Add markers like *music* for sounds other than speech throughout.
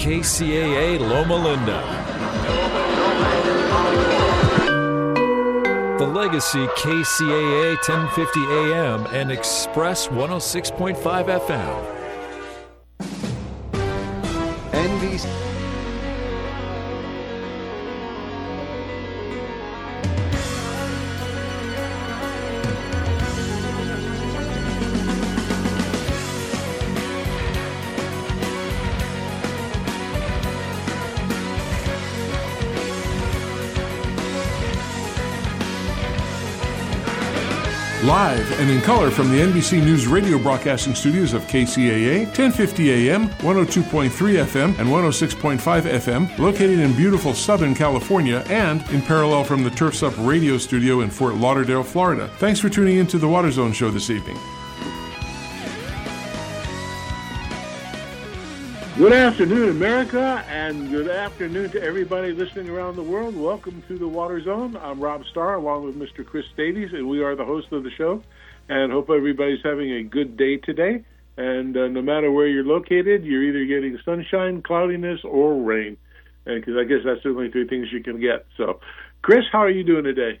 KCAA Loma Linda. The Legacy KCAA 1050 AM and Express 106.5 FM. In color from the NBC News radio broadcasting studios of KCAA, 1050 AM, 102.3 FM, and 106.5 FM, located in beautiful Southern California and in parallel from the Turfs Up radio studio in Fort Lauderdale, Florida. Thanks for tuning in to the Water Zone show this evening. Good afternoon, America, and good afternoon to everybody listening around the world. Welcome to the Water Zone. I'm Rob Starr, along with Mr. Chris Davies, and we are the hosts of the show. And hope everybody's having a good day today. And uh, no matter where you're located, you're either getting sunshine, cloudiness, or rain. Because I guess that's the only three things you can get. So, Chris, how are you doing today?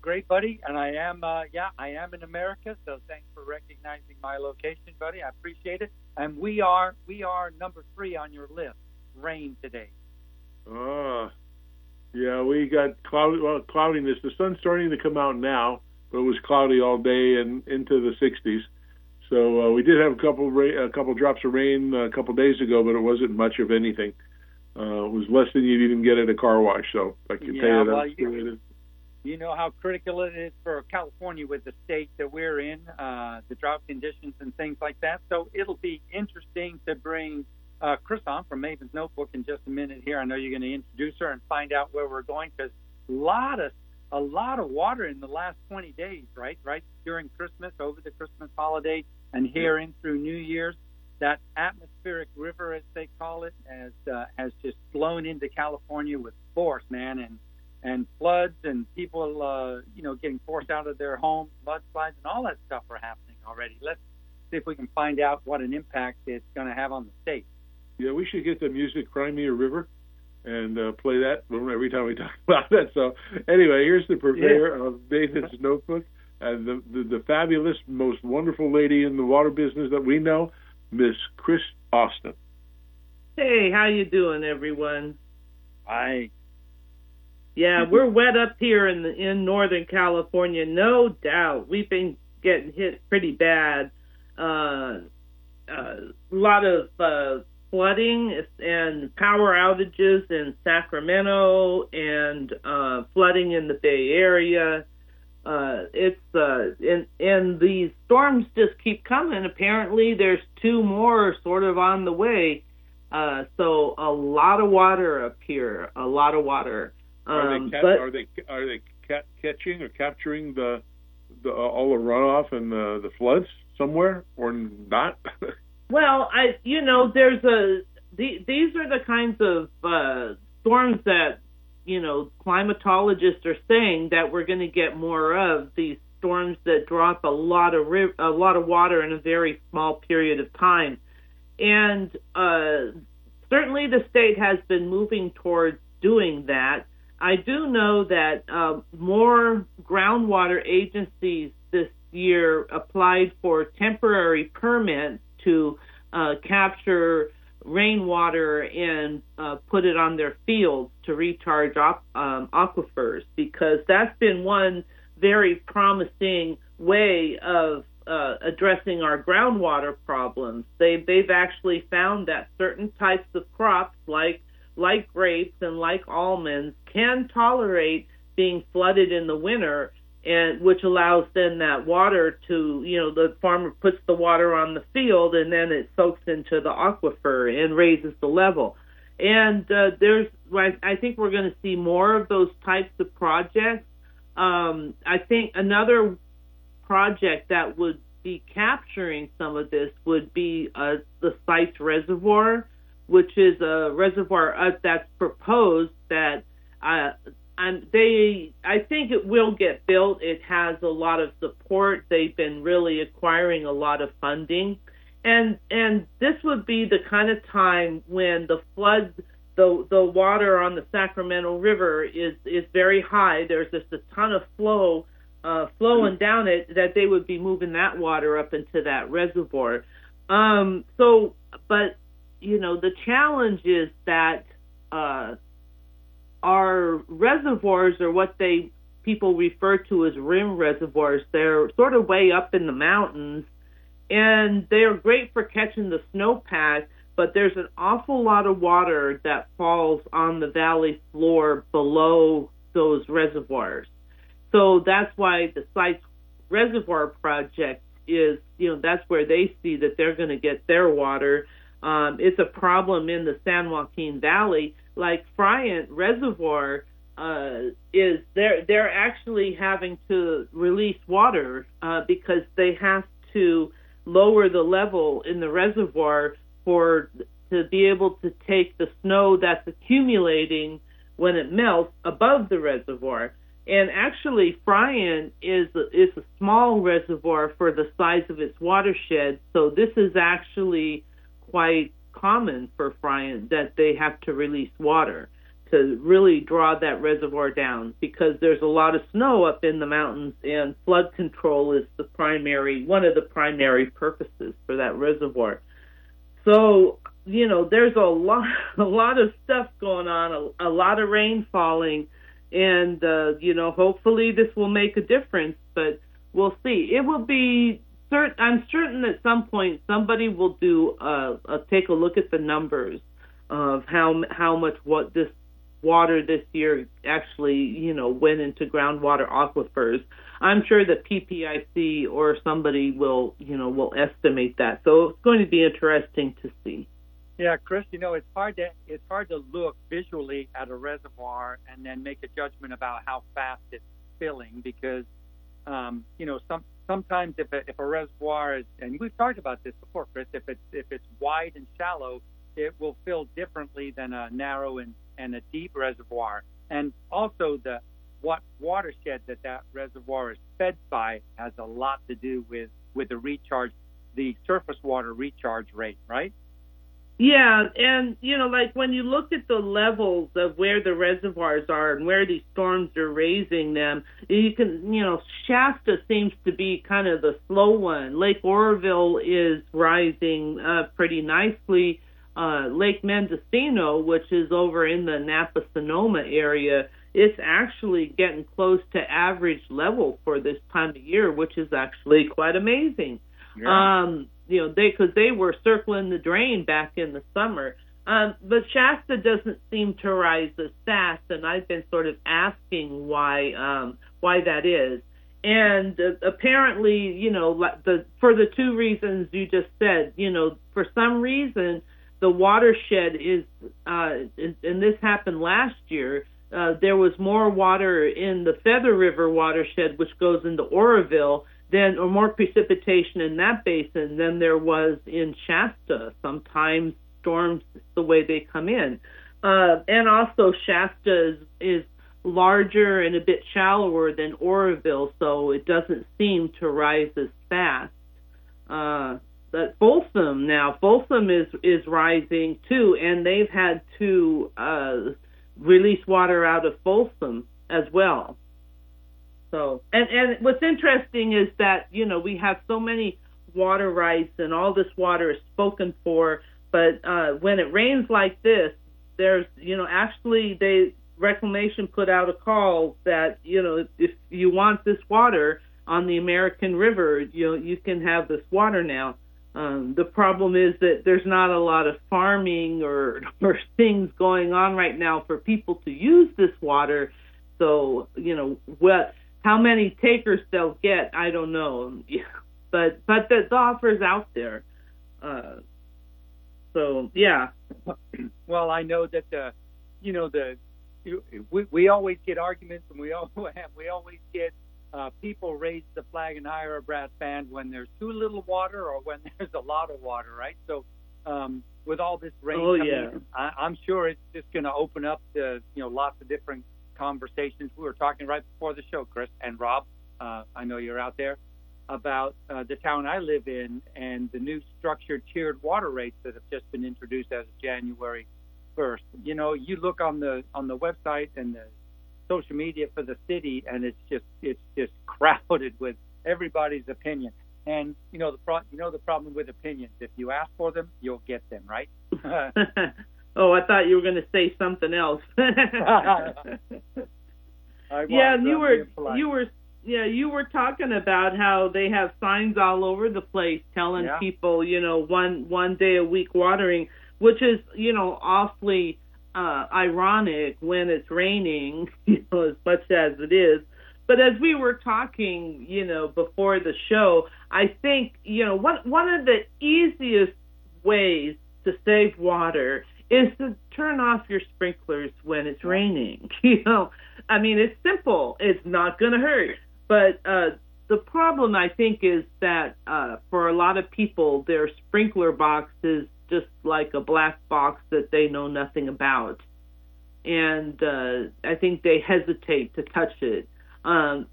great, buddy. And I am, uh, yeah, I am in America. So thanks for recognizing my location, buddy. I appreciate it. And we are, we are number three on your list. Rain today. Ah, yeah, we got cloudy, well, cloudiness. The sun's starting to come out now, but it was cloudy all day and into the 60s. So uh, we did have a couple rain, a couple drops of rain a couple days ago, but it wasn't much of anything. Uh, it was less than you'd even get at a car wash. So I can yeah, tell you well, you, you know how critical it is for California with the state that we're in, uh, the drought conditions and things like that. So it'll be interesting to bring uh, Chris on from Maven's Notebook in just a minute here. I know you're going to introduce her and find out where we're going because a lot of a lot of water in the last 20 days, right? Right during Christmas, over the Christmas holiday, and here in through New Year's. That atmospheric river, as they call it, has uh, has just flown into California with force, man, and and floods and people, uh, you know, getting forced out of their homes, mudslides, and all that stuff are happening already. Let's see if we can find out what an impact it's going to have on the state. Yeah, we should get the music Cry Me a River and uh, play that every time we *laughs* talk about that. So anyway, here's the purveyor yeah. of Maven's Notebook and the, the, the fabulous, most wonderful lady in the water business that we know, Miss Chris Austin. Hey, how you doing, everyone? Hi. Yeah, *laughs* we're wet up here in the, in Northern California, no doubt. We've been getting hit pretty bad. Uh, a uh, lot of uh, flooding and power outages in Sacramento and uh, flooding in the Bay Area. Uh, it's uh, and and these storms just keep coming. Apparently, there's two more sort of on the way. Uh, so a lot of water up here, a lot of water. Are Um, they ca- but are they are they ca- catching or capturing the the all the runoff and the the floods somewhere or not? *laughs* well, I you know there's a the, these are the kinds of uh, storms that you know climatologists are saying that we're going to get more of these storms that drop a lot of riv- a lot of water in a very small period of time, and uh, certainly the state has been moving towards doing that. I do know that uh, more groundwater agencies this year applied for temporary permits to uh, capture rainwater and uh, put it on their fields to recharge op- um, aquifers because that's been one very promising way of uh, addressing our groundwater problems. They, they've actually found that certain types of crops like like grapes and like almonds, can tolerate being flooded in the winter, and which allows then that water to, you know, the farmer puts the water on the field and then it soaks into the aquifer and raises the level. And uh, there's, I think we're going to see more of those types of projects. Um, I think another project that would be capturing some of this would be uh, the Sites Reservoir which is a reservoir uh, that's proposed that uh, and they I think it will get built. It has a lot of support. They've been really acquiring a lot of funding, and and this would be the kind of time when the flood the the water on the Sacramento River is is very high. There's just a ton of flow uh, flowing down it that they would be moving that water up into that reservoir. Um, so, but you know, the challenge is that uh, our reservoirs are what they people refer to as rim reservoirs. They're sort of way up in the mountains, and they are great for catching the snowpack. But there's an awful lot of water that falls on the valley floor below those reservoirs. So that's why the Sites reservoir project is, you know, that's where they see that they're going to get their water. Um, it's a problem in the San Joaquin Valley. Like Friant Reservoir uh, is they're they're actually having to release water uh, because they have to lower the level in the reservoir for to be able to take the snow that's accumulating when it melts above the reservoir. And actually, Friant is is a small reservoir for the size of its watershed. So this is actually quite common for Friant that they have to release water to really draw that reservoir down because there's a lot of snow up in the mountains and flood control is the primary one of the primary purposes for that reservoir. So, you know, there's a lot *laughs* a lot of stuff going on, a, a lot of rain falling and uh, you know, hopefully this will make a difference. But we'll see. It will be. Cert- I'm certain at some point somebody will do a, uh, take a look at the numbers of how how much what this water this year actually you know went into groundwater aquifers. I'm sure that PPIC or somebody will you know will estimate that. So it's going to be interesting to see. Yeah, Chris, you know, it's hard to it's hard to look visually at a reservoir and then make a judgment about how fast it's filling because um, you know, some sometimes if a, if a reservoir is and we've talked about this before, Chris, if it's if it's wide and shallow, it will fill differently than a narrow and, and a deep reservoir. And also the what watershed that that reservoir is fed by has a lot to do with with the recharge, the surface water recharge rate, right? Yeah, and you know, like when you look at the levels of where the reservoirs are and where these storms are raising them, you can, you know, Shasta seems to be kind of the slow one. Lake Oroville is rising uh, pretty nicely. Uh, Lake Mendocino, which is over in the Napa Sonoma area, it's actually getting close to average level for this time of year, which is actually quite amazing. Yeah. Um, you know, they because they were circling the drain back in the summer. Um, but Shasta doesn't seem to rise as fast, and I've been sort of asking why um, why that is. And uh, apparently, you know, the for the two reasons you just said, you know, for some reason the watershed is, uh, and this happened last year. Uh, there was more water in the Feather River watershed, which goes into Oroville, than or more precipitation in that basin than there was in Shasta. Sometimes storms the way they come in, uh, and also Shasta is, is larger and a bit shallower than Oroville, so it doesn't seem to rise as fast. Uh, but Folsom now, Folsom is is rising too, and they've had to uh, release water out of Folsom as well. So, and and what's interesting is that you know we have so many water rights and all this water is spoken for, but uh, when it rains like this, there's you know actually they reclamation put out a call that you know if you want this water on the American River, you know you can have this water now. Um, the problem is that there's not a lot of farming or *laughs* or things going on right now for people to use this water. So you know what how many takers they'll get, I don't know. *laughs* but but the, the offer's out there. Uh, so yeah. Well, I know that the, you know the, we we always get arguments and we *laughs* always we always get uh, people raise the flag and hire a brass band when there's too little water or when *laughs* there's a lot of water, right? So um, with all this rain oh, coming, yeah. I, I'm sure it's just going to open up to you know lots of different conversations. We were talking right before the show, Chris and Rob. Uh, I know you're out there. about uh, the town I live in and the new structured tiered water rates that have just been introduced as of January 1st. You know, you look on the on the website and the social media for the city, and it's just it's just *laughs* crowded with everybody's opinion. And you know the pro- you know the problem with opinions. If you ask for them, you'll get them, right? *laughs* oh, I thought you were going to say something else. *laughs* yeah, and you were you were yeah, you were talking about how they have signs all over the place telling Yeah. people, you know, one one day a week watering, which is, you know, awfully uh ironic when it's raining, *laughs* you know, as much as it is. But as we were talking, you know, before the show, I think, you know, one one of the easiest ways to save water is to turn off your sprinklers when it's raining. *laughs* You know, I mean, it's simple. It's not going to hurt. But uh, the problem, I think, is that uh, for a lot of people, their sprinkler box is just like a black box that they know nothing about. And uh, I think they hesitate to touch it. Um,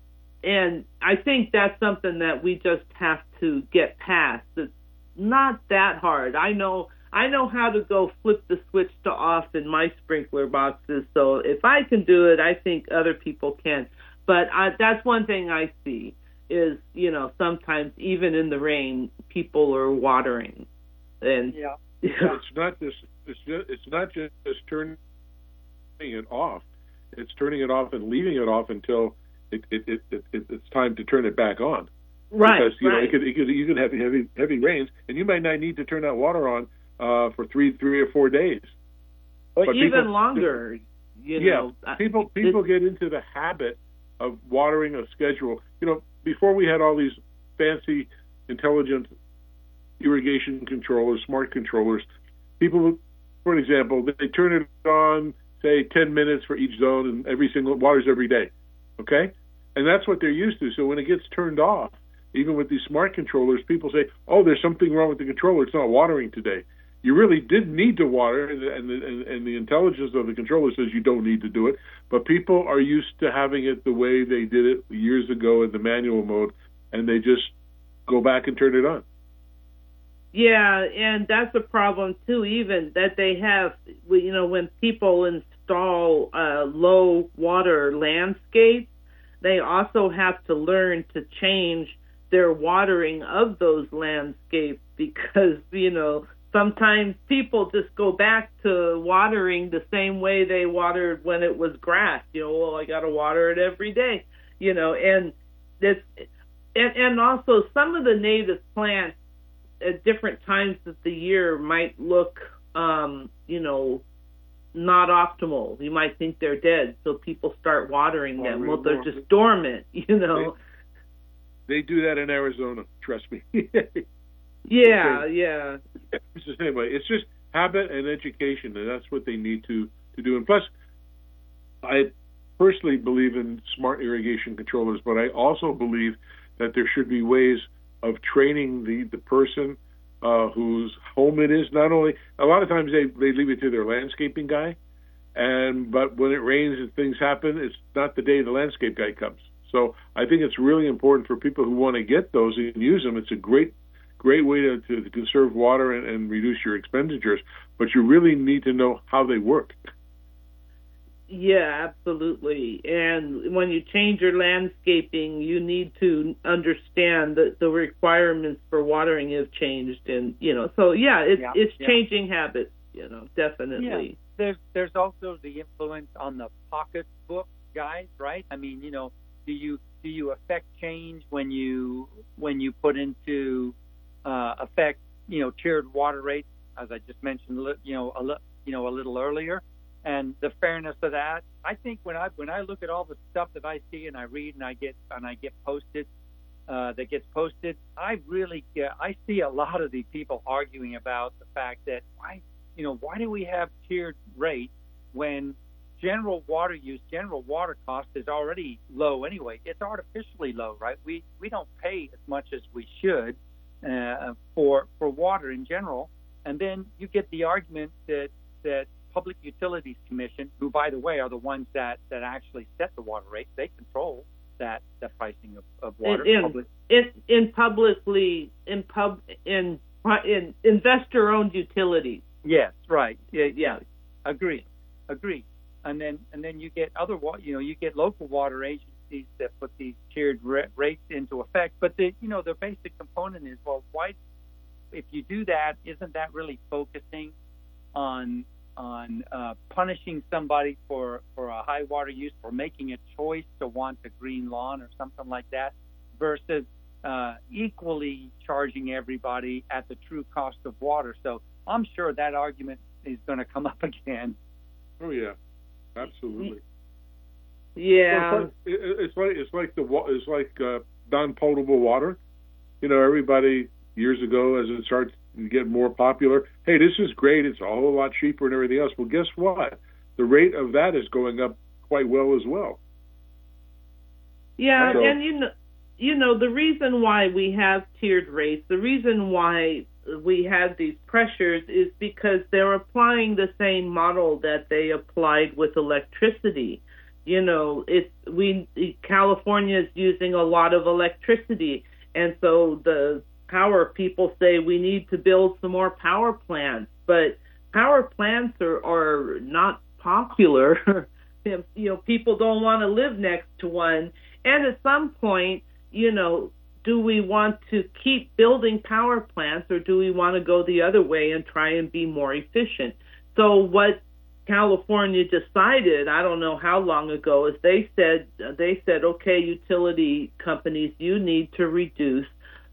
and I think that's something that we just have to get past. It's not that hard. I know I know how to go flip the switch to off in my sprinkler boxes. So if I can do it, I think other people can. But I, that's one thing I see is you know sometimes even in the rain people are watering, and Yeah. *laughs* It's not just it's just, it's not just turning it off. It's turning it off and leaving it off until it, it, it, it, it it's time to turn it back on. right, because you know right. it could, it could you could have heavy heavy rains and you might not need to turn that water on uh, for three three or four days. or but even people- longer. You yeah, know, people people get into the habit of watering a schedule. You know, before we had all these fancy, intelligent irrigation controllers, smart controllers, people, for an example, they turn it on, say, 10 minutes for each zone, and every single waters every day. Okay, and that's what they're used to. So when it gets turned off, even with these smart controllers, people say, "Oh, there's something wrong with the controller. It's not watering today." You really did need to water, and, and, and, and the intelligence of the controller says you don't need to do it. But people are used to having it the way they did it years ago in the manual mode, and they just go back and turn it on. Yeah, and that's a problem too. Even that they have, you know, when people install uh, low water landscapes, they also have to learn to change their watering of those landscapes because you know sometimes people just go back to watering the same way they watered when it was grass. You know, well, I got to water it every day. You know, and this, and and also some of the native plants at different times of the year might look, um, you know, not optimal. You might think they're dead, so people start watering them. Well, they're just dormant, *laughs* you know. They do that in Arizona. Trust me. *laughs* Yeah, yeah. it's the same way. It's just habit and education, and that's what they need to to do. And plus, I personally believe in smart irrigation controllers, but I also believe that there should be ways of training the the person uh, whose home it is. Not only a lot of times they they leave it to their landscaping guy, and but when it rains and things happen, it's not the day the landscape guy comes. So I think it's really important for people who want to get those and use them. It's a great great way to, to conserve water and, and reduce your expenditures, but you really need to know how they work. Yeah, absolutely. And when you change your landscaping, you need to understand that the requirements for watering have changed, and you know, so yeah, it's Yeah, it's yeah. changing habits. You know, definitely. There's there's also the influence on the pocketbook guys, right? I mean, you know, do you do you affect change when you when you put into uh, effect, you know, tiered water rates, as I just mentioned, you know, a li- you know, a little earlier, and the fairness of that. I think when I when I look at all the stuff that I see and I read and I get and I get posted, uh, that gets posted, I really get, I see a lot of these people arguing about the fact that why you know why do we have tiered rates when general water use, general water cost is already low anyway. It's artificially low, right? We we don't pay as much as we should uh, for for water in general, and then you get the argument that that Public Utilities Commission, who by the way are the ones that that actually set the water rates, they control that the pricing of, of water. in public. in, in publicly in pub in in investor owned utilities. Yes, right. Yeah, Yeah. Agree, agree. And then and then you get other wa- you know you get local water agencies that put these tiered rates into effect. But the you know the basic component is well why if you do that isn't that really focusing on on uh, punishing somebody for for a high water use for making a choice to want a green lawn or something like that versus uh, equally charging everybody at the true cost of water. So I'm sure that argument is going to come up *laughs* again. Oh yeah, absolutely. Yeah. Well, it's, like, it's like it's like the it's like uh, non-potable water. You know, everybody years ago, as it starts to get more popular, hey, this is great. It's a whole lot cheaper and everything else. Well, guess what? The rate of that is going up quite well as well. Yeah, So- and you know, you know the reason why we have tiered rates, the reason why we have these pressures is because they're applying the same model that they applied with electricity. You know, it's we California is using a lot of electricity, and so the power people say we need to build some more power plants, but power plants are are not popular. *laughs* you know, people don't want to live next to one. And at some point, you know, do we want to keep building power plants or do we want to go the other way and try and be more efficient? So what California decided, I don't know how long ago, is they said they said, okay, utility companies, you need to reduce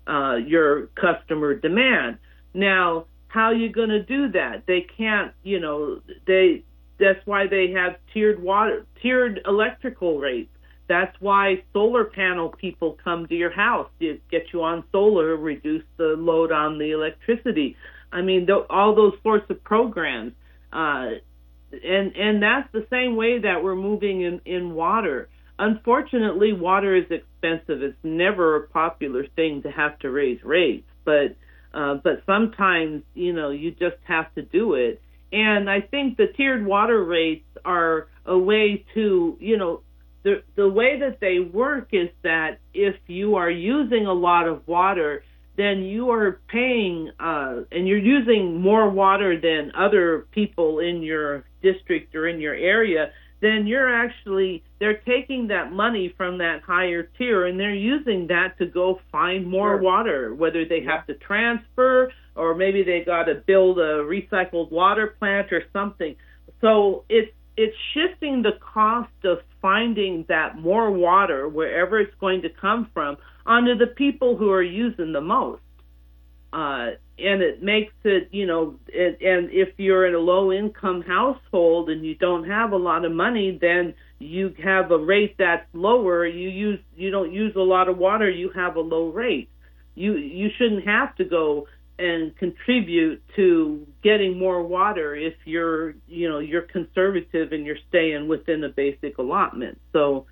uh, your customer demand. Now, how are you going to do that? They can't, you know, they that's why they have tiered water, tiered electrical rates. That's why solar panel people come to your house to get you on solar, reduce the load on the electricity. I mean, th- all those sorts of programs, uh, and and that's the same way that we're moving in in water. Unfortunately, water is expensive. It's never a popular thing to have to raise rates, but uh, but sometimes you know you just have to do it. And I think the tiered water rates are a way to you know the the way that they work is that if you are using a lot of water, then you are paying uh, and you're using more water than other people in your district or in your area. Then you're actually they're taking that money from that higher tier and they're using that to go find more Sure. water, whether they have to transfer or maybe they got to build a recycled water plant or something. So it's it's shifting the cost of finding that more water wherever it's going to come from onto the people who are using the most. Uh, and it makes it, you know, it, and if you're in a low income household and you don't have a lot of money, then you have a rate that's lower. You use, you don't use a lot of water. You have a low rate. You you shouldn't have to go and contribute to getting more water if you're you know you're conservative and you're staying within the basic allotment. So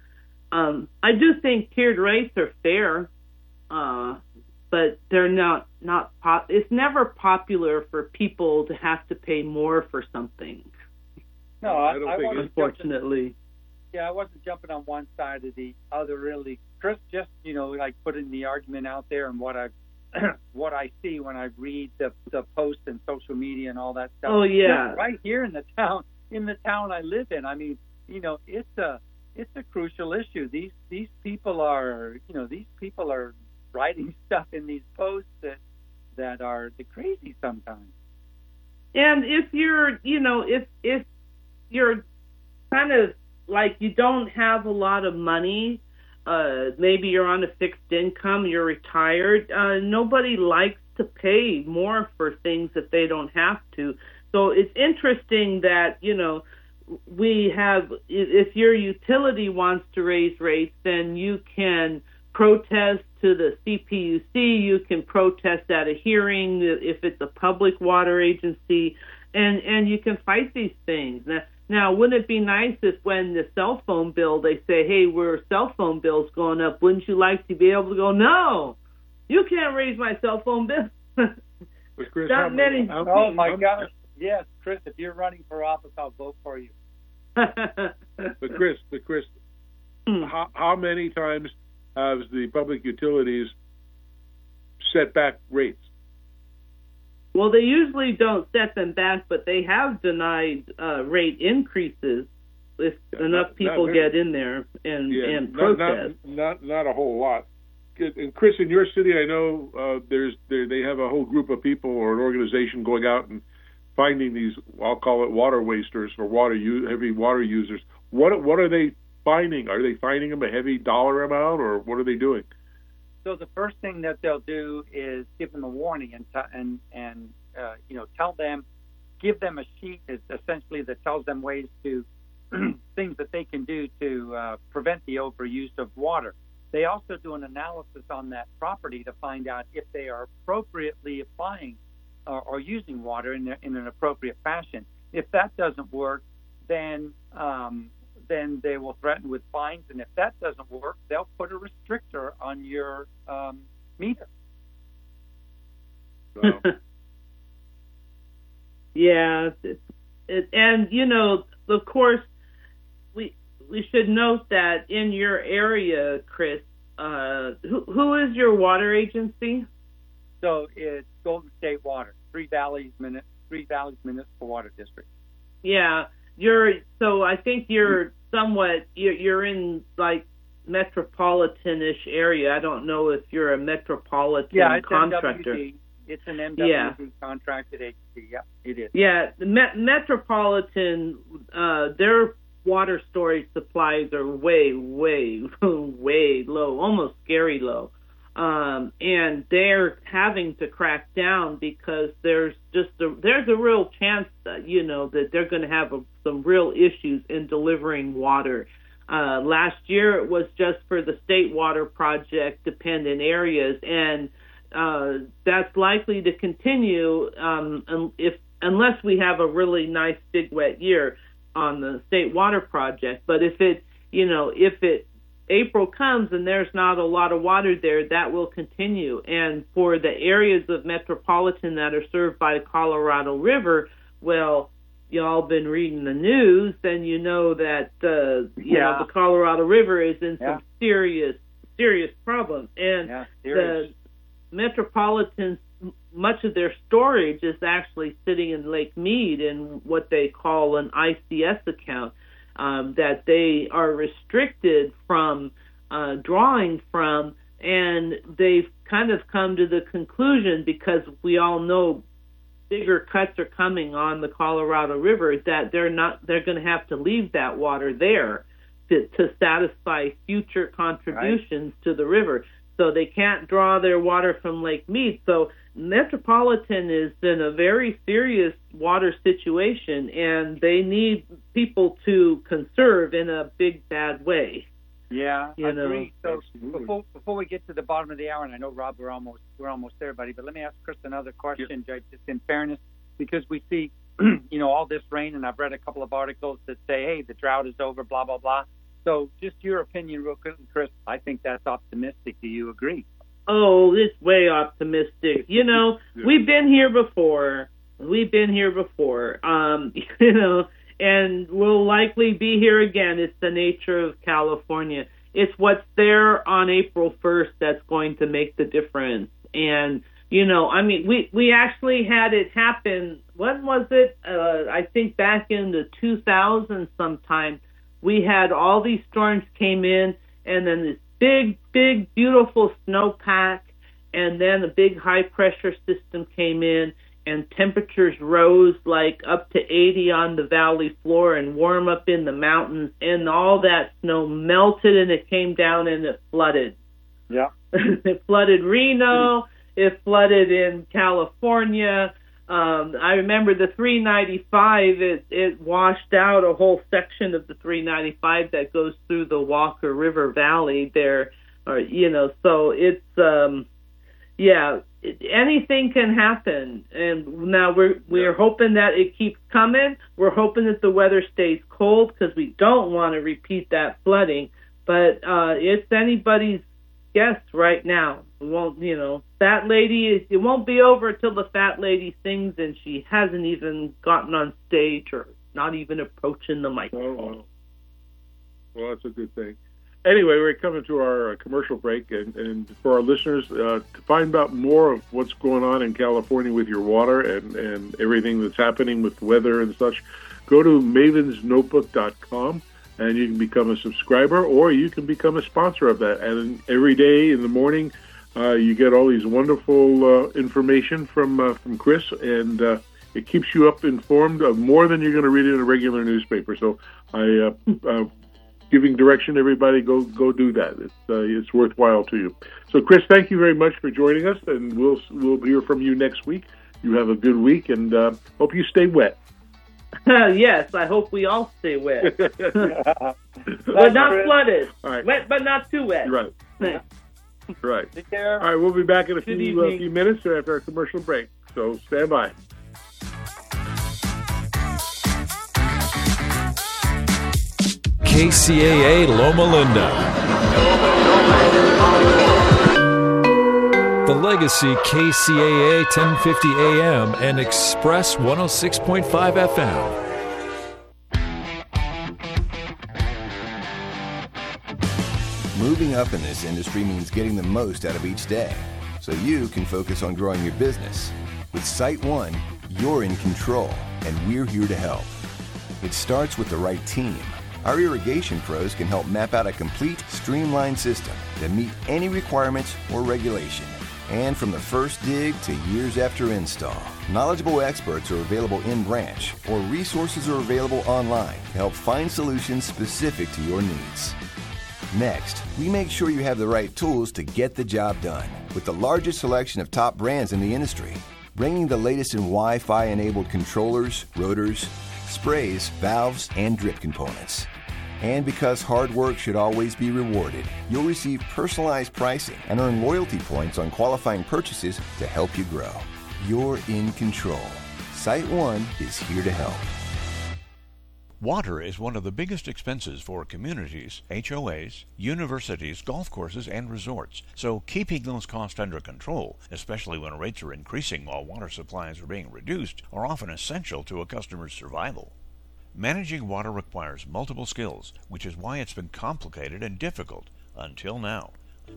um i do think tiered rates are fair uh but they're not not pop it's never popular for people to have to pay more for something. No, I I, don't I think wasn't jumping, unfortunately. Yeah, I wasn't jumping on one side or the other really. Chris, just you know, like putting the argument out there and what I *clears throat* what I see when I read the the posts and social media and all that stuff. Oh, yeah. Right here in the town in the town I live in. I mean, you know, it's a it's a crucial issue. These these people are you know these people are writing *laughs* stuff in these posts that that are the crazy sometimes. And if you're, you know, if if you're kind of like you don't have a lot of money, uh, maybe you're on a fixed income, you're retired. Uh, nobody likes to pay more for things that they don't have to. So it's interesting that you know we have. If your utility wants to raise rates, then you can protest to the CPUC. You can protest at a hearing if it's a public water agency, and and you can fight these things. Now, now, wouldn't it be nice if when the cell phone bill they say, "Hey, we're cell phone bills going up," wouldn't you like to be able to go, "No, you can't raise my cell phone bill." *laughs* But Chris, Not how, many- How, Oh my how- gosh! Yes, Chris, if you're running for office, I'll vote for you. *laughs* But Chris, but Chris, Hmm. how, how many times has the public utilities set back rates? Well, they usually don't set them back, but they have denied uh, rate increases if Yeah, enough not- people not get in there and Yeah, and not, protest. not not not a whole lot. And Chris, in your city, I know uh, there's there, they have a whole group of people or an organization going out and finding these. I'll call it water wasters or water u- heavy water users. What what are they finding? Are they finding them a heavy dollar amount, or what are they doing? So the first thing that they'll do is give them a warning and t- and and uh, you know tell them, give them a sheet is essentially that tells them ways to *clears throat* things that they can do to uh, prevent the overuse of water. They also do an analysis on that property to find out if they are appropriately applying or, using water in, in an appropriate fashion. If that doesn't work, then um, then they will threaten with fines, and if that doesn't work, they'll put a restrictor on your um, meter. So, *laughs* yeah, it, it, and you know, of course, we we should note that in your area, Chris, uh, who who is your water agency? So it's Golden State Water, Three Valleys, Muni- Three Valleys Municipal Water District. Yeah, you're. So I think you're somewhat. You're, you're in like metropolitan-ish area. I don't know if you're a metropolitan Yeah, it's contractor. MWD. It's an MWD Yeah. contracted agency. Yeah, it is. Yeah, the Met- Metropolitan, uh, their water storage supplies are way, way, *laughs* way low, almost scary low. Um, and they're having to crack down because there's just a, there's a real chance that you know that they're going to have a, some real issues in delivering water. Uh, last year it was just for the state water project dependent areas, and uh, that's likely to continue um, if unless we have a really nice big wet year on the state water project. But if it, you know, if it April comes and there's not a lot of water there, that will continue. And for the areas of metropolitan that are served by the Colorado River, well, y'all been reading the news, then you know that uh, you Yeah. know the Colorado River is in Yeah. some serious serious problems. And Yeah, the metropolitan much of their storage is actually sitting in Lake Mead in what they call an ICS account um, that they are restricted from uh, drawing from, and they've kind of come to the conclusion because we all know bigger cuts are coming on the Colorado River that they're not they're going to have to leave that water there to, to satisfy future contributions to the river. So they can't draw their water from Lake Mead. So Metropolitan is in a very serious water situation, and they need people to conserve in a big bad way. Yeah, You know. agree. So Absolutely. before before we get to the bottom of the hour, and I know Rob, we're almost we're almost there, buddy. But let me ask Chris another question, Judge, just in fairness, because we see, *clears throat* you know, all this rain, and I've read a couple of articles that say, hey, the drought is over, blah blah blah. So just your opinion, real quick, Chris. I think that's optimistic. Do you agree? Oh, it's way optimistic. You know, Yeah. we've been here before. We've been here before. Um, *laughs* you know, and we'll likely be here again. It's the nature of California. It's what's there on April 1st that's going to make the difference. And you know, I mean, we we actually had it happen. When was it? Uh, I think back in the 2000s sometime. We had all these storms came in, and then this big, big, beautiful snowpack, and then a big high pressure system came in, and temperatures rose like up to 80 on the valley floor and warm up in the mountains, and all that snow melted and it came down and it flooded. Yeah. *laughs* it flooded Reno. It flooded in California. Um, I remember the 395. It it washed out a whole section of the 395 that goes through the Walker River Valley there, or you know. So it's um, yeah. It, anything can happen, and now we're we're hoping that it keeps coming. We're hoping that the weather stays cold because we don't want to repeat that flooding. But uh, it's anybody's guess right now. We won't, you know, fat lady. It won't be over until the fat lady sings, and she hasn't even gotten on stage or not even approaching the Oh, microphone. well. well, that's a good thing. anyway, we're coming to our uh, commercial break, and, and for our listeners, uh, to find out more of what's going on in California with your water and, and everything that's happening with weather and such, go to mavensnotebook.com and you can become a subscriber or you can become a sponsor of that. And every day in the morning, uh, you get all these wonderful uh, information from uh, from Chris, and uh, it keeps you up informed of more than you're going to read in a regular newspaper. So I uh, uh, giving direction. Everybody, go go do that. It's uh, it's worthwhile to you. So, Chris, thank you very much for joining us, and we'll we'll hear from you next week. You have a good week, and uh, hope you stay wet. *laughs* yes, I hope we all stay wet, *laughs* *laughs* but not flooded. Right. Wet, but not too wet. Right. Right. Take care. All right. We'll be back in a Good few uh, few minutes after our commercial break. So stand by. KCAA Loma Linda. The Legacy KCAA 1050 AM and Express 106.5 FM. Moving up in this industry means getting the most out of each day, so you can focus on growing your business. With SiteOne, you're in control, and we're here to help. It starts with the right team. Our irrigation pros can help map out a complete, streamlined system that meet any requirements or regulation. And from the first dig to years after install, knowledgeable experts are available in branch or resources are available online to help find solutions specific to your needs. Next, we make sure you have the right tools to get the job done with the largest selection of top brands in the industry, bringing the latest in Wi Fi enabled controllers, rotors, sprays, valves, and drip components. And because hard work should always be rewarded, you'll receive personalized pricing and earn loyalty points on qualifying purchases to help you grow. You're in control. SiteOne is here to help. Water is one of the biggest expenses for communities, HOAs, universities, golf courses, and resorts. So keeping those costs under control, especially when rates are increasing while water supplies are being reduced, are often essential to a customer's survival. Managing water requires multiple skills, which is why it's been complicated and difficult until now.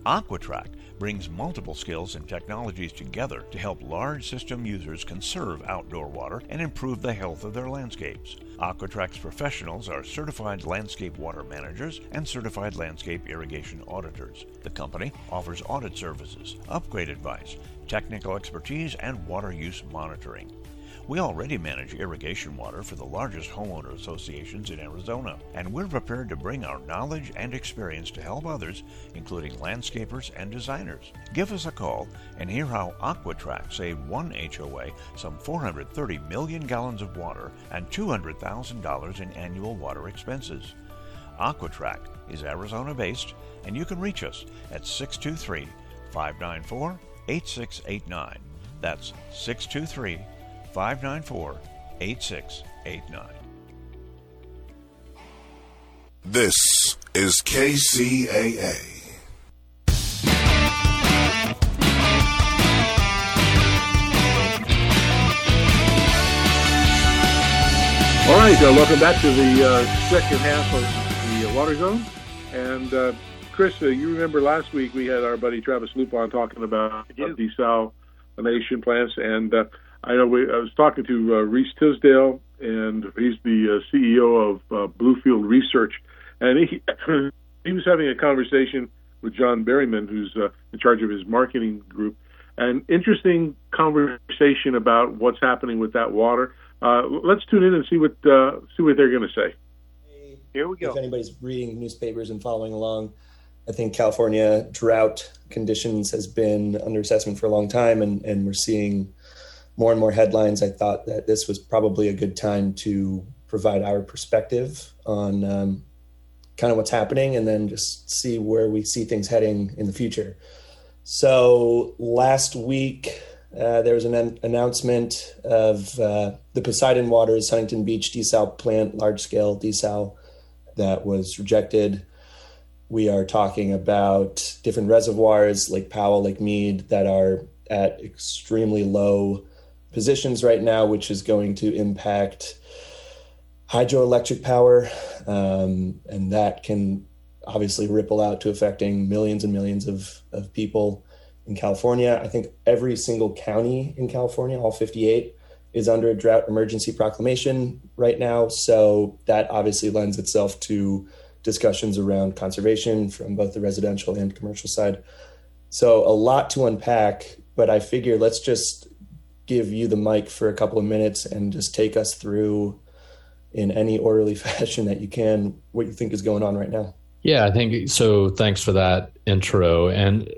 Aquatrack brings multiple skills and technologies together to help large system users conserve outdoor water and improve the health of their landscapes. Aquatrack's professionals are certified landscape water managers and certified landscape irrigation auditors. The company offers audit services, upgrade advice, technical expertise, and water use monitoring. We already manage irrigation water for the largest homeowner associations in Arizona, and we're prepared to bring our knowledge and experience to help others, including landscapers and designers. Give us a call and hear how Aquatrack saved one HOA some 430 million gallons of water and $200,000 in annual water expenses. Aquatrack is Arizona based, and you can reach us at 623 594 8689. That's 623 594 8689. This is KCAA. All right, uh, welcome back to the uh, second half of the uh, Water Zone. And uh, Chris, uh, you remember last week we had our buddy Travis Loop on talking about desalination plants, and uh, I know we, I was talking to uh, Reese Tisdale, and he's the uh, CEO of uh, Bluefield Research, and he *clears throat* he was having a conversation with John Berryman, who's uh, in charge of his marketing group. An interesting conversation about what's happening with that water. Uh, let's tune in and see what uh, see what they're going to say. Here we go. If anybody's reading newspapers and following along, I think California drought conditions has been under assessment for a long time, and, and we're seeing more and more headlines. I thought that this was probably a good time to provide our perspective on um, kind of what's happening and then just see where we see things heading in the future. So last week, uh, there was an an- announcement of uh, the Poseidon Waters Huntington Beach desal plant, large scale desal, that was rejected. We are talking about different reservoirs, Lake Powell, Lake Mead, that are at extremely low positions right now, which is going to impact hydroelectric power, um, and that can obviously ripple out to affecting millions and millions of, of people in California. I think every single county in California, all 58, is under a drought emergency proclamation right now. So that obviously lends itself to discussions around conservation from both the residential and commercial side. So a lot to unpack, but I figure let's just give you the mic for a couple of minutes and just take us through in any orderly *laughs* fashion that you can what you think is going on right now. Yeah, I think so. Thanks for that intro. And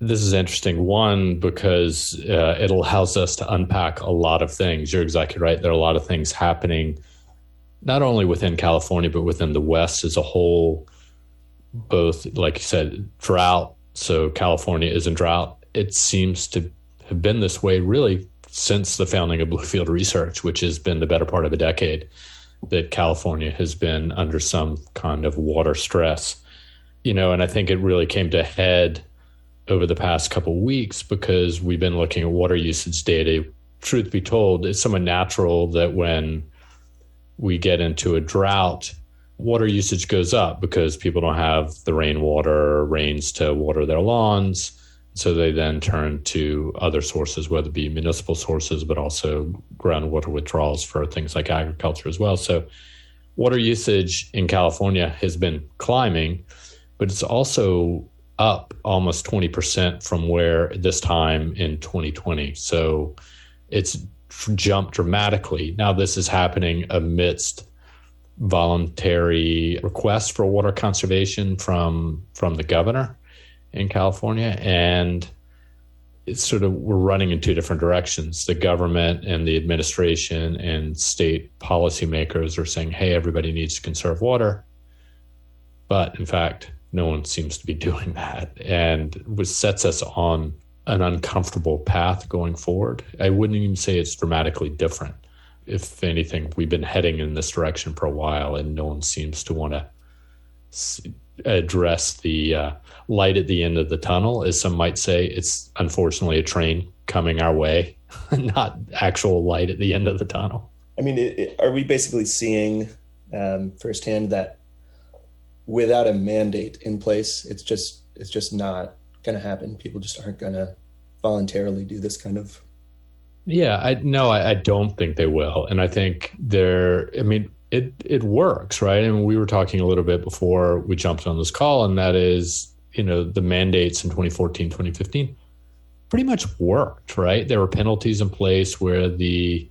this is interesting. One, because uh, it allows us to unpack a lot of things. You're exactly right. There are a lot of things happening, not only within California, but within the West as a whole, both, like you said, drought. So California is in drought. It seems to have been this way really since the founding of Bluefield Research, which has been the better part of a decade that California has been under some kind of water stress. You know, and I think it really came to head over the past couple weeks because we've been looking at water usage data. Truth be told, it's somewhat natural that when we get into a drought, water usage goes up because people don't have the rainwater rains to water their lawns. So they then turn to other sources, whether it be municipal sources, but also groundwater withdrawals for things like agriculture as well. So water usage in California has been climbing, but it's also up almost 20% from where this time in 2020. So it's jumped dramatically. Now, this is happening amidst voluntary requests for water conservation from from the governor in California, and it's sort of we're running in two different directions. The government and the administration and state policymakers are saying, "Hey, everybody needs to conserve water," but in fact, no one seems to be *laughs* doing that, and which sets us on an uncomfortable path going forward. I wouldn't even say it's dramatically different. If anything, we've been heading in this direction for a while, and no one seems to want to address the uh, light at the end of the tunnel, as some might say. It's unfortunately a train coming our way, *laughs* not actual light at the end of the tunnel. I mean, it, it, are we basically seeing um, firsthand that without a mandate in place, it's just it's just not going to happen. People just aren't going to voluntarily do this kind of. Yeah, I no, I, I don't think they will, and I think they're. I mean, it it works, right? And we were talking a little bit before we jumped on this call, and that is, you know, the mandates in 2014, 2015 pretty much worked, right? There were penalties in place where the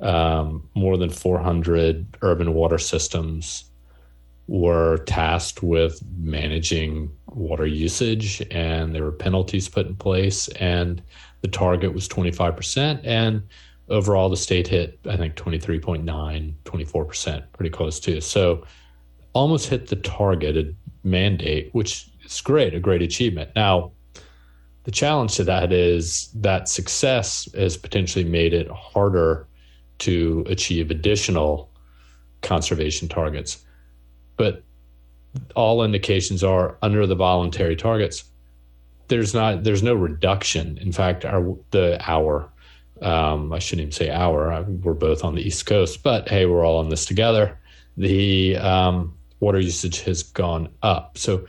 um, more than 400 urban water systems were tasked with managing water usage, and there were penalties put in place, and the target was 25%. And overall the state hit i think 23.9 24% pretty close to so almost hit the targeted mandate which is great a great achievement now the challenge to that is that success has potentially made it harder to achieve additional conservation targets but all indications are under the voluntary targets there's not there's no reduction in fact our the hour, um, I shouldn't even say our. We're both on the East Coast, but hey, we're all on this together. The um, water usage has gone up. So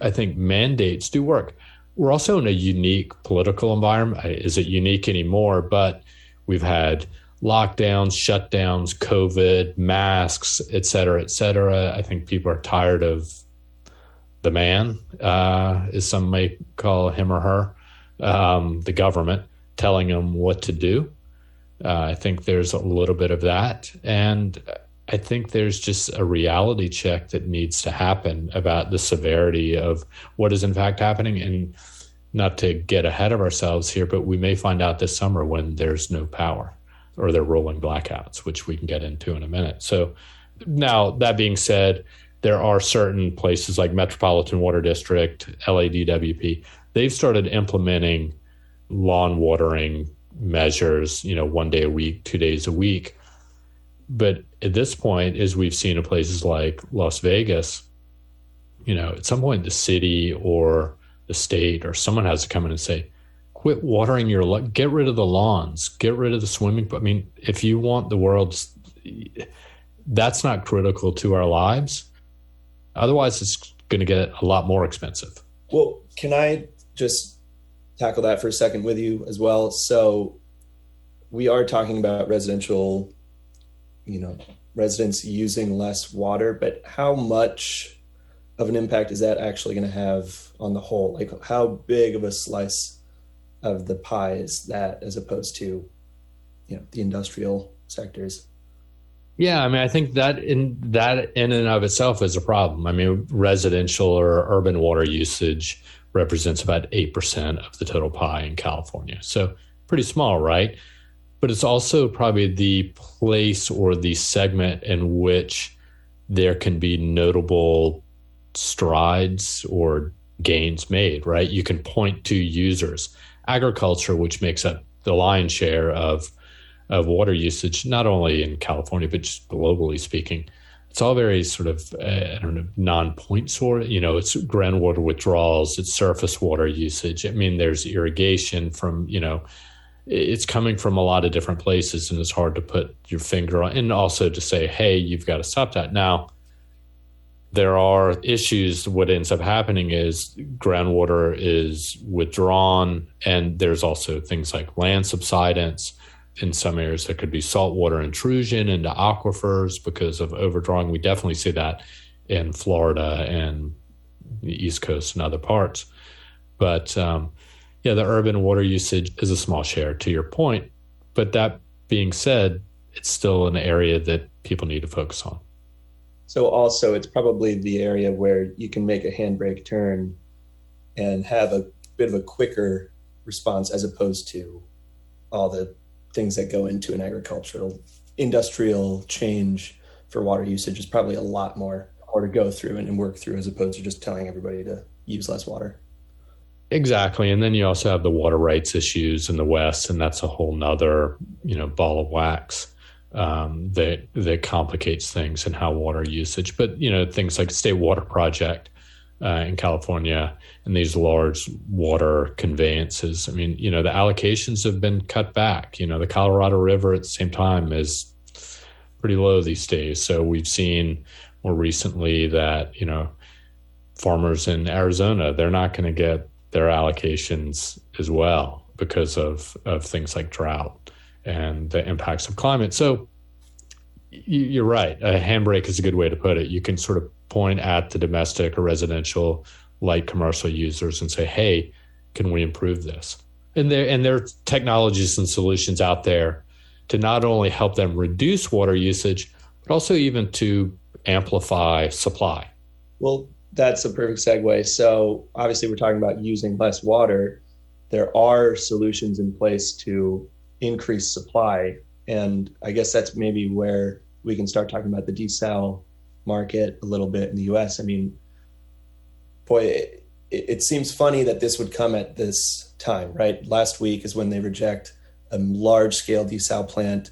I think mandates do work. We're also in a unique political environment. Is it unique anymore? But we've had lockdowns, shutdowns, COVID, masks, et cetera, et cetera. I think people are tired of the man, uh, as some may call him or her, um, the government telling them what to do. Uh, I think there's a little bit of that. And I think there's just a reality check that needs to happen about the severity of what is in fact happening. And not to get ahead of ourselves here, but we may find out this summer when there's no power or they're rolling blackouts, which we can get into in a minute. So, now that being said, there are certain places like Metropolitan Water District, LADWP, they've started implementing lawn watering measures, you know, one day a week, two days a week. But at this point, as we've seen in places like Las Vegas, you know, at some point the city or the state or someone has to come in and say, quit watering your get rid of the lawns, get rid of the swimming. I mean, if you want the world's, that's not critical to our lives. Otherwise, it's going to get a lot more expensive. Well, can I just tackle that for a second with you as well? So we are talking about residential, you know, residents using less water, but how much of an impact is that actually going to have on the whole? Like, how big of a slice of the pie is that as opposed to, you know, the industrial sectors? Yeah, I mean, I think that in that in and of itself is a problem. I mean, residential or urban water usage represents about eight percent of the total pie in California, so pretty small, right? But it's also probably the place or the segment in which there can be notable strides or gains made, right? You can point to users. Agriculture, which makes up the lion's share of of water usage, not only in California but just globally speaking, it's all very sort of uh, I don't know non-point source. You know, it's groundwater withdrawals, it's surface water usage. I mean, there's irrigation from you know, it's coming from a lot of different places, and it's hard to put your finger on. And also to say, hey, you've got to stop that now there are issues. What ends up happening is groundwater is withdrawn, and there's also things like land subsidence. In some areas, there could be saltwater intrusion into aquifers because of overdrawing. We definitely see that in Florida and the East Coast and other parts. But um, yeah, the urban water usage is a small share, to your point. But that being said, it's still an area that people need to focus on. So also, it's probably the area where you can make a handbrake turn and have a bit of a quicker response as opposed to all the things that go into an agricultural industrial change for water usage is probably a lot more more to go through and work through as opposed to just telling everybody to use less water. Exactly. And then you also have the water rights issues in the West, and that's a whole nother, you know, ball of wax um, that that complicates things and how water usage. But you know things like State Water Project uh, in California and these large water conveyances. I mean, you know the allocations have been cut back. You know the Colorado River at the same time is pretty low these days. So we've seen more recently that you know farmers in Arizona they're not going to get their allocations as well because of of things like drought and the impacts of climate. So you're right. A handbrake is a good way to put it. You can sort of point at the domestic or residential light commercial users and say, "Hey, can we improve this?" And there and there are technologies and solutions out there to not only help them reduce water usage, but also even to amplify supply. Well, that's a perfect segue. So obviously, we're talking about using less water. There are solutions in place to increase supply. And I guess that's maybe where we can start talking about the desal market a little bit in the US. I mean, boy, it, it seems funny that this would come at this time, right? Last week is when they reject a large scale desal plant.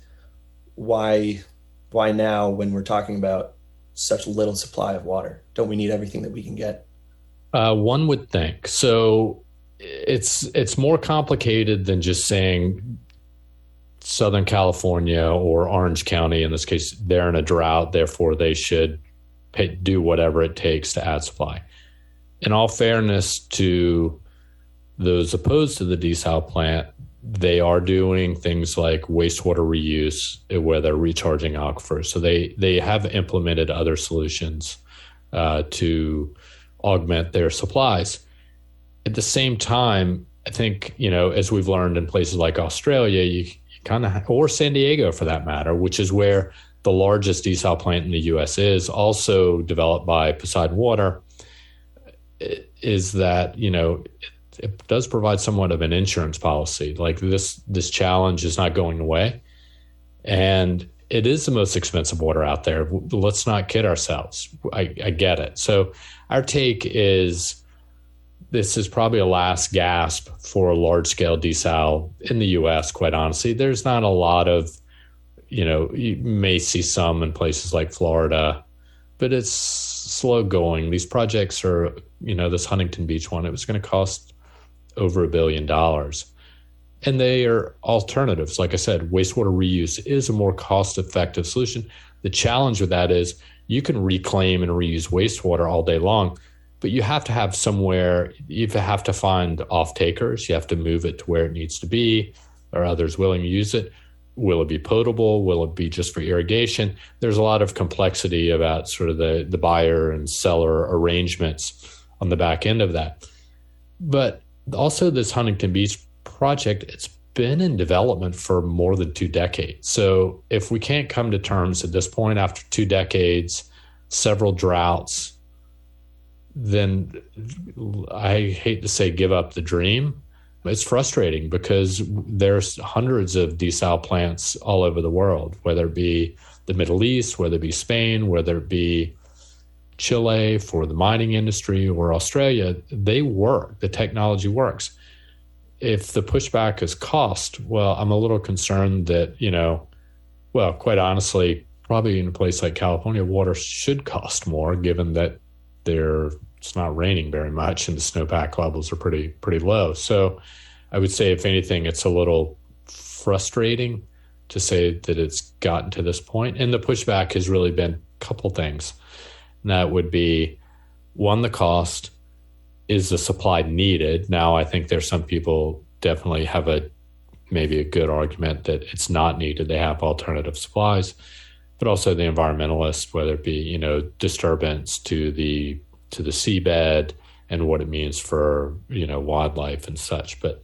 Why, why now when we're talking about such little supply of water? Don't we need everything that we can get? Uh, one would think so. It's it's more complicated than just saying Southern California or Orange County, in this case, they're in a drought, therefore they should pay, do whatever it takes to add supply. In all fairness to those opposed to the desal plant, they are doing things like wastewater reuse where they're recharging aquifers. So they, they have implemented other solutions uh, to augment their supplies. At the same time, I think, you know, as we've learned in places like Australia, you kind of, or San Diego for that matter, which is where the largest desal plant in the U.S. is, also developed by Poseidon Water, is that you know it, does provide somewhat of an insurance policy. Like this, this challenge is not going away, and it is the most expensive water out there. Let's not kid ourselves. I, I get it. So our take is this is probably a last gasp for large scale desal in the US, quite honestly. There's not a lot of, you know, you may see some in places like Florida, but it's slow going. These projects are, you know, this Huntington Beach one, it was going to cost over a billion dollars. And they are alternatives. Like I said, wastewater reuse is a more cost effective solution. The challenge with that is you can reclaim and reuse wastewater all day long but you have to have somewhere, you have to find off takers, you have to move it to where it needs to be. Are others willing to use it? Will it be potable? Will it be just for irrigation? There's a lot of complexity about sort of the, the buyer and seller arrangements on the back end of that. But also, this Huntington Beach project, it's been in development for more than two decades. So if we can't come to terms at this point after two decades, several droughts, then I hate to say give up the dream. It's frustrating because there's hundreds of desal plants all over the world, whether it be the Middle East, whether it be Spain, whether it be Chile for the mining industry or Australia. They work. The technology works. If the pushback is cost, well, I'm a little concerned that, you know, well, quite honestly, probably in a place like California, water should cost more given that there it's not raining very much and the snowpack levels are pretty pretty low. So I would say if anything it's a little frustrating to say that it's gotten to this point and the pushback has really been a couple things. That would be one the cost is the supply needed. Now I think there's some people definitely have a maybe a good argument that it's not needed. They have alternative supplies but also the environmentalists, whether it be you know disturbance to the to the seabed and what it means for you know wildlife and such. But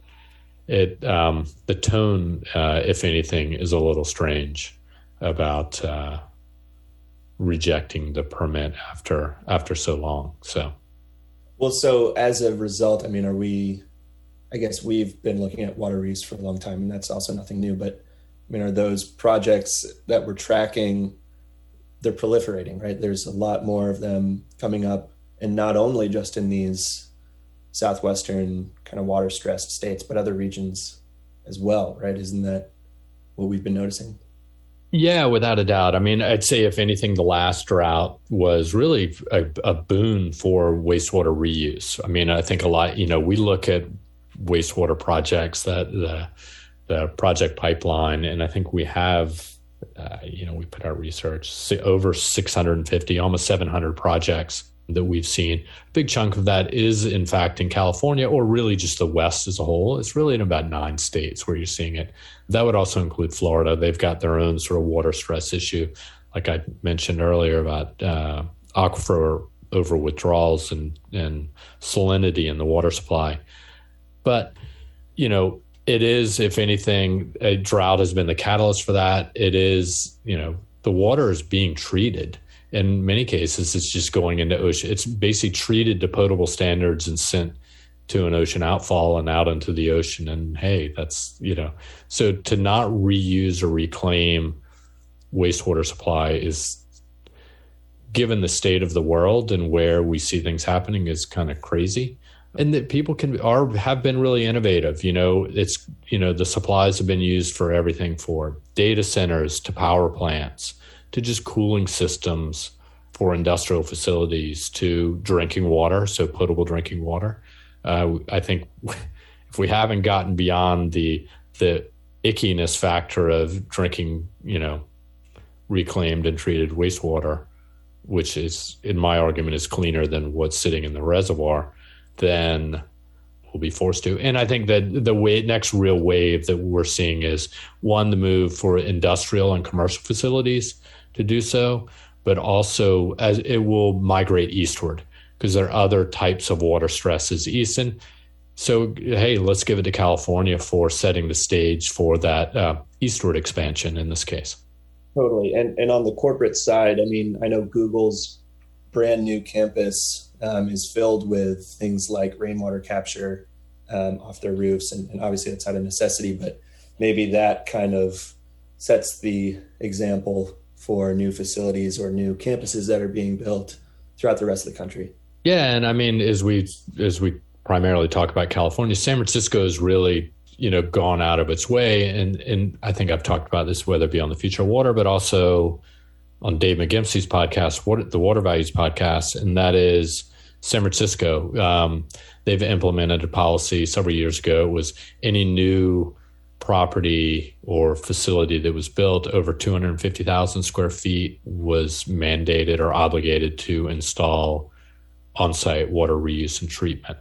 it um, the tone, uh, if anything, is a little strange about uh, rejecting the permit after after so long. So, well, so as a result, I mean, are we? I guess we've been looking at water reuse for a long time, and that's also nothing new. But I mean, are those projects that we're tracking? They're proliferating, right? There's a lot more of them coming up and not only just in these southwestern kind of water stressed states, but other regions as well, right? Isn't that what we've been noticing? Yeah, without a doubt. I mean, I'd say if anything, the last drought was really a, a, boon for wastewater reuse. I mean, I think a lot. You know, we look at wastewater projects that the the project pipeline, and I think we have. Uh, you know, we put out research over 650, almost 700 projects that we've seen. A big chunk of that is, in fact, in California or really just the West as a whole. It's really in about nine states where you're seeing it. That would also include Florida. They've got their own sort of water stress issue, like I mentioned earlier about uh, aquifer over withdrawals and, and salinity in the water supply. But, you know, it is, if anything, a drought has been the catalyst for that. It is, you know, the water is being treated in many cases it's just going into ocean it's basically treated to potable standards and sent to an ocean outfall and out into the ocean. And hey that's you know so to not reuse or reclaim wastewater supply is given the state of the world and where we see things happening is kind of crazy. And that people can are have been really innovative you know it's you know the supplies have been used for everything for data centers to power plants to just cooling systems for industrial facilities to drinking water, so potable drinking water. Uh, I think *laughs* if we haven't gotten beyond the the ickiness factor of drinking, you know, reclaimed and treated wastewater, which is, in my argument, is cleaner than what's sitting in the reservoir, then we'll be forced to. And I think that the way, next real wave that we're seeing is one, the move for industrial and commercial facilities to do so, but also as it will migrate eastward because there are other types of water stresses east. And so, hey, let's give it to California for setting the stage for that uh, eastward expansion in this case. Totally. And, and on the corporate side, I mean, I know Google's brand new campus um, is filled with things like rainwater capture um, off their roofs. And, and obviously, that's out of necessity, but maybe that kind of sets the example for new facilities or new campuses that are being built throughout the rest of the country. Yeah, and I mean, as we as we primarily talk about California, San Francisco has really you know gone out of its way, and and I think I've talked about this whether it be on the future of water, but also on Dave McGimpsey's podcast, what the Water Values podcast, and that is San Francisco. Um, they've implemented a policy several years ago. It was any new property or facility that was built over 250,000 square feet was mandated or obligated to install on site water reuse and treatment.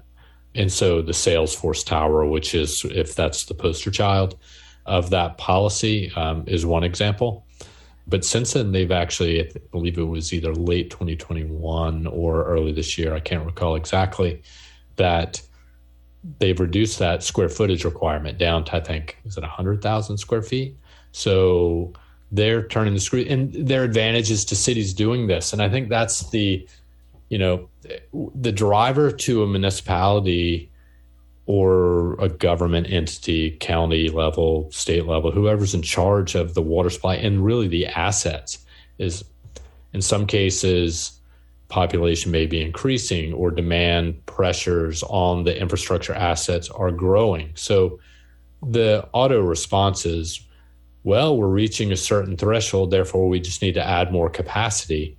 And so the Salesforce Tower, which is, if that's the poster child of that policy, um, is one example. But since then, they've actually, I believe it was either late 2021 or early this year, I can't recall exactly, that they've reduced that square footage requirement down to, I think, is it 100,000 square feet? So they're turning the screw, and their advantage is to cities doing this. And I think that's the, you know, the driver to a municipality or a government entity, county level, state level, whoever's in charge of the water supply and really the assets is in some cases population may be increasing or demand pressures on the infrastructure assets are growing. So the auto response is, well, we're reaching a certain threshold, therefore we just need to add more capacity,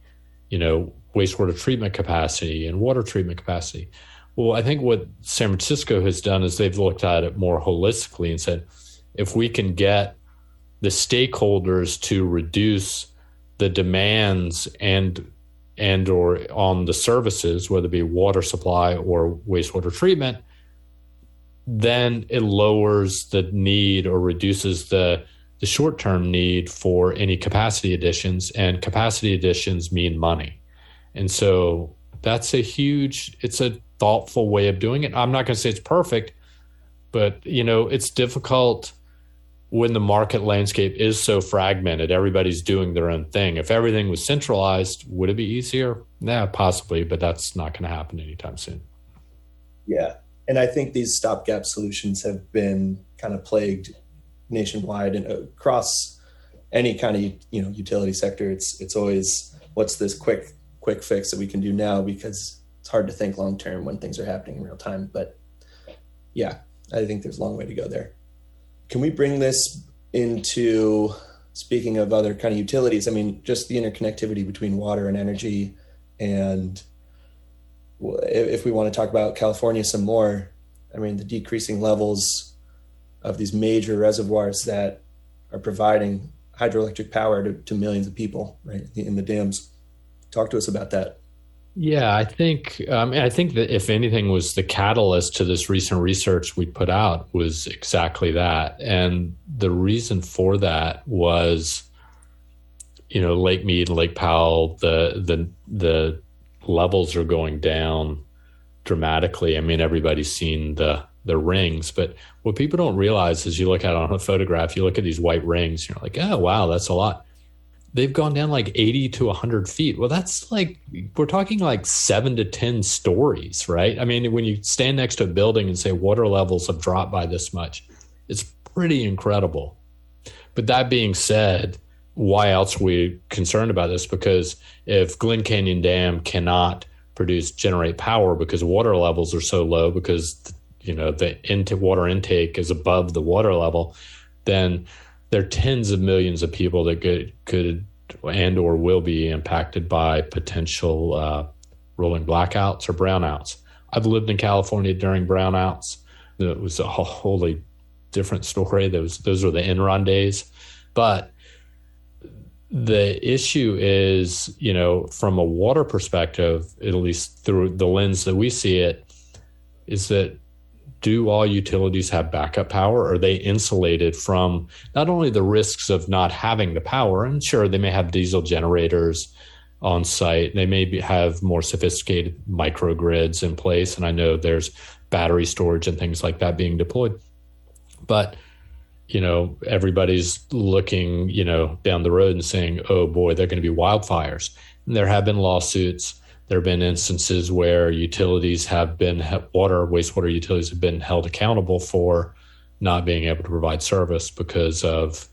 you know, wastewater treatment capacity and water treatment capacity. Well, I think what San Francisco has done is they've looked at it more holistically and said, if we can get the stakeholders to reduce the demands and and or on the services, whether it be water supply or wastewater treatment, then it lowers the need or reduces the the short term need for any capacity additions, and capacity additions mean money, and so that's a huge. It's a thoughtful way of doing it. I'm not going to say it's perfect, but you know it's difficult when the market landscape is so fragmented, everybody's doing their own thing. If everything was centralized, would it be easier? Yeah, possibly, but that's not going to happen anytime soon. Yeah. And I think these stopgap solutions have been kind of plagued nationwide and across any kind of you know utility sector. It's it's always what's this quick quick fix that we can do now because it's hard to think long term when things are happening in real time. But yeah, I think there's a long way to go there. Can we bring this into speaking of other kind of utilities? I mean, just the interconnectivity between water and energy, and if we want to talk about California some more, I mean, the decreasing levels of these major reservoirs that are providing hydroelectric power to, to millions of people, right, in the dams. Talk to us about that. Yeah, I think um, I think that if anything was the catalyst to this recent research we put out was exactly that, and the reason for that was, you know, Lake Mead, and Lake Powell, the the the levels are going down dramatically. I mean, everybody's seen the the rings, but what people don't realize is you look at it on a photograph, you look at these white rings, you're like, oh wow, that's a lot they've gone down like 80 to 100 feet. Well, that's like, we're talking like seven to 10 stories, right? I mean, when you stand next to a building and say water levels have dropped by this much, it's pretty incredible. But that being said, why else are we concerned about this? Because if Glen Canyon Dam cannot produce, generate power because water levels are so low, because, you know, the into water intake is above the water level, then there are tens of millions of people that could could and or will be impacted by potential uh, rolling blackouts or brownouts. I've lived in California during brownouts. It was a wholly different story. Those those were the Enron days, but the issue is, you know, from a water perspective, at least through the lens that we see it, is that do all utilities have backup power? Are they insulated from not only the risks of not having the power, and sure, they may have diesel generators on site, they may be, have more sophisticated microgrids in place, and I know there's battery storage and things like that being deployed. But you know, everybody's looking, you know, down the road and saying, "Oh boy, they're going to be wildfires." And there have been lawsuits there have been instances where utilities have been water wastewater utilities have been held accountable for not being able to provide service because of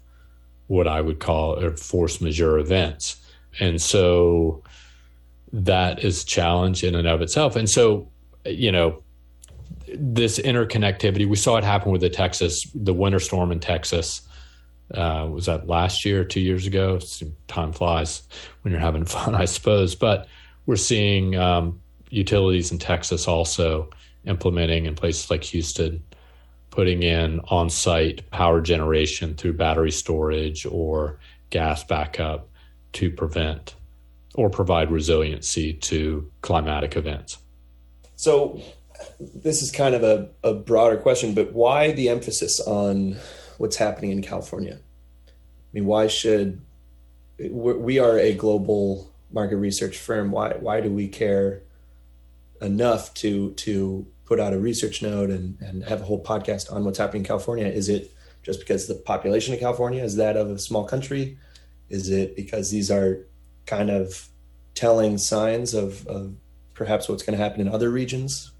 what I would call force majeure events. And so that is a challenge in and of itself. And so, you know, this interconnectivity, we saw it happen with the Texas, the winter storm in Texas. Uh, was that last year, two years ago? Time flies when you're having *laughs* fun, I suppose. But we're seeing um, utilities in Texas also implementing in places like Houston, putting in on site power generation through battery storage or gas backup to prevent or provide resiliency to climatic events. So this is kind of a, a broader question, but why the emphasis on what's happening in California? I mean, why should we are a global market research firm? Why why do we care enough to to put out a research note and, and have a whole podcast on what's happening in California? Is it just because the population of California is that of a small country? Is it because these are kind of telling signs of, of perhaps what's going to happen in other regions?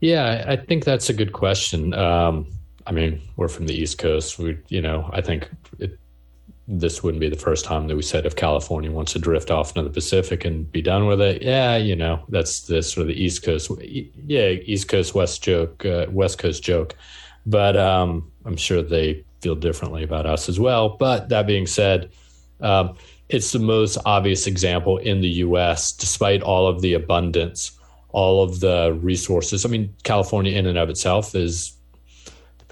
Yeah, I think that's a good question. Um, I mean, we're from the East Coast. We, you know, I think it, this wouldn't be the first time that we said if California wants to drift off into the Pacific and be done with it, yeah, you know, that's the sort of the East Coast, yeah, East Coast West joke, uh, West Coast joke. But um, I'm sure they feel differently about us as well. But that being said, um, it's the most obvious example in the U.S. Despite all of the abundance, all of the resources. I mean, California in and of itself is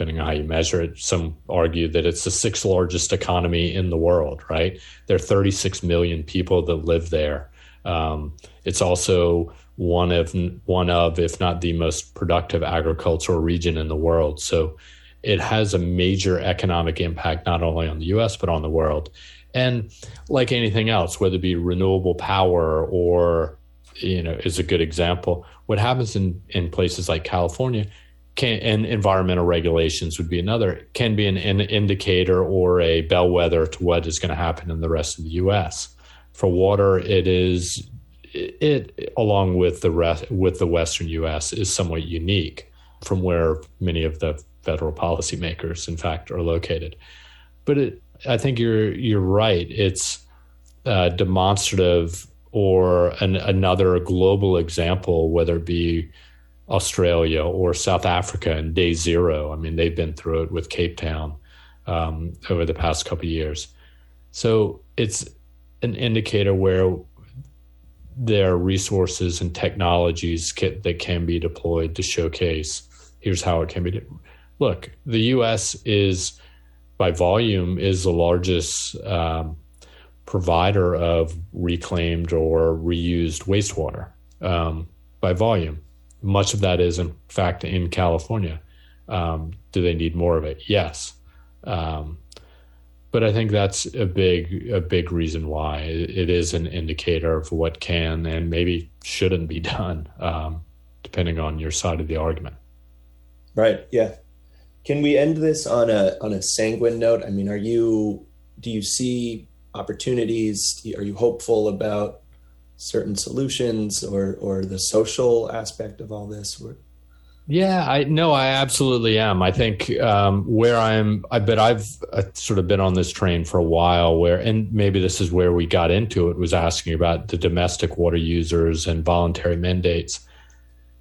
depending on how you measure it, some argue that it's the sixth largest economy in the world, right? There are 36 million people that live there. Um, it's also one of one of, if not the most productive agricultural region in the world. So it has a major economic impact not only on the U.S. but on the world. And like anything else, whether it be renewable power or you know is a good example. What happens in in places like California can, and environmental regulations would be another, can be an, an indicator or a bellwether to what is going to happen in the rest of the U.S. For water, it is it along with the rest with the Western U.S. is somewhat unique from where many of the federal policymakers, in fact, are located. But it, I think you're you're right. It's uh, demonstrative or an, another global example, whether it be Australia or South Africa in day zero. I mean, they've been through it with Cape Town um, over the past couple years. So it's an indicator where there are resources and technologies that can be deployed to showcase here's how it can be. Look, the U.S. is by volume is the largest um, provider of reclaimed or reused wastewater um, by volume much of that is, in fact, in California. Um, do they need more of it? Yes. Um, but I think that's a big a big reason why it is an indicator of what can and maybe shouldn't be done, um, depending on your side of the argument. Right. Yeah. Can we end this on a on a sanguine note? I mean, are you do you see opportunities? Are you hopeful about certain solutions or or the social aspect of all this? Yeah, I no, I absolutely am. I think um, where I'm, I bet I've uh, sort of been on this train for a while. Where, and maybe this is where we got into it, was asking about the domestic water users and voluntary mandates.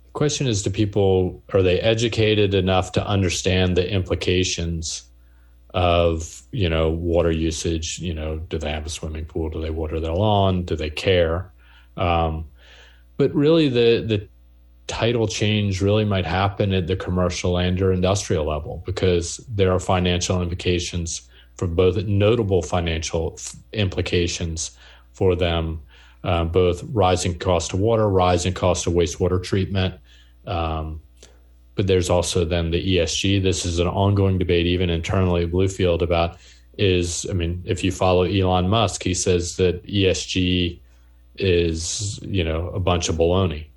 The question is, do people are they educated enough to understand the implications of you know water usage? You know, do they have a swimming pool? Do they water their lawn? Do they care? Um, but really, the the title change really might happen at the commercial and or industrial level because there are financial implications for both notable financial implications for them, uh, both rising cost of water, rising cost of wastewater treatment. Um, but there's also then the ESG. This is an ongoing debate, even internally at Bluefield, about is I mean, if you follow Elon Musk, he says that ESG is you know a bunch of baloney.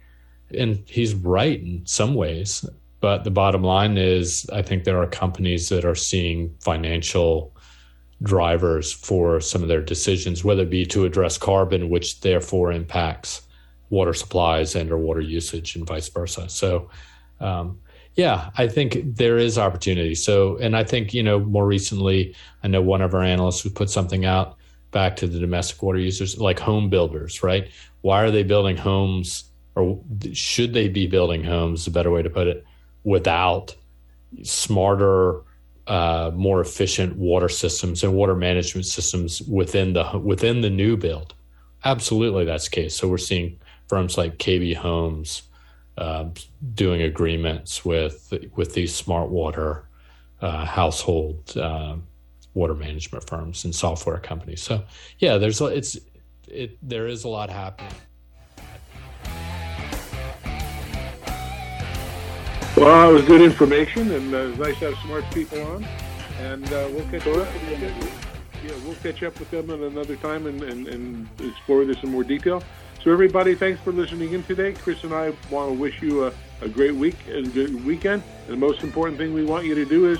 And he's right in some ways but the bottom line is i think there are companies that are seeing financial drivers for some of their decisions whether it be to address carbon which therefore impacts water supplies and or water usage and vice versa. So um, yeah i think there is opportunity. So and i think you know more recently i know one of our analysts who put something out back to the domestic water users, like home builders, right? Why are they building homes, or should they be building homes? A better way to put it, without smarter, uh, more efficient water systems and water management systems within the within the new build. Absolutely, that's the case. So we're seeing firms like KB Homes uh, doing agreements with with these smart water uh, household uh, water management firms and software companies. So yeah, there's it's it there is a lot happening. Well, it was good information, and uh, it's nice to have smart people on. And uh, we'll catch up. Yeah, we'll catch up with them at another time and, and, and explore this in more detail. So, everybody, thanks for listening in today. Chris and I want to wish you a, a great week and good weekend. And the most important thing we want you to do is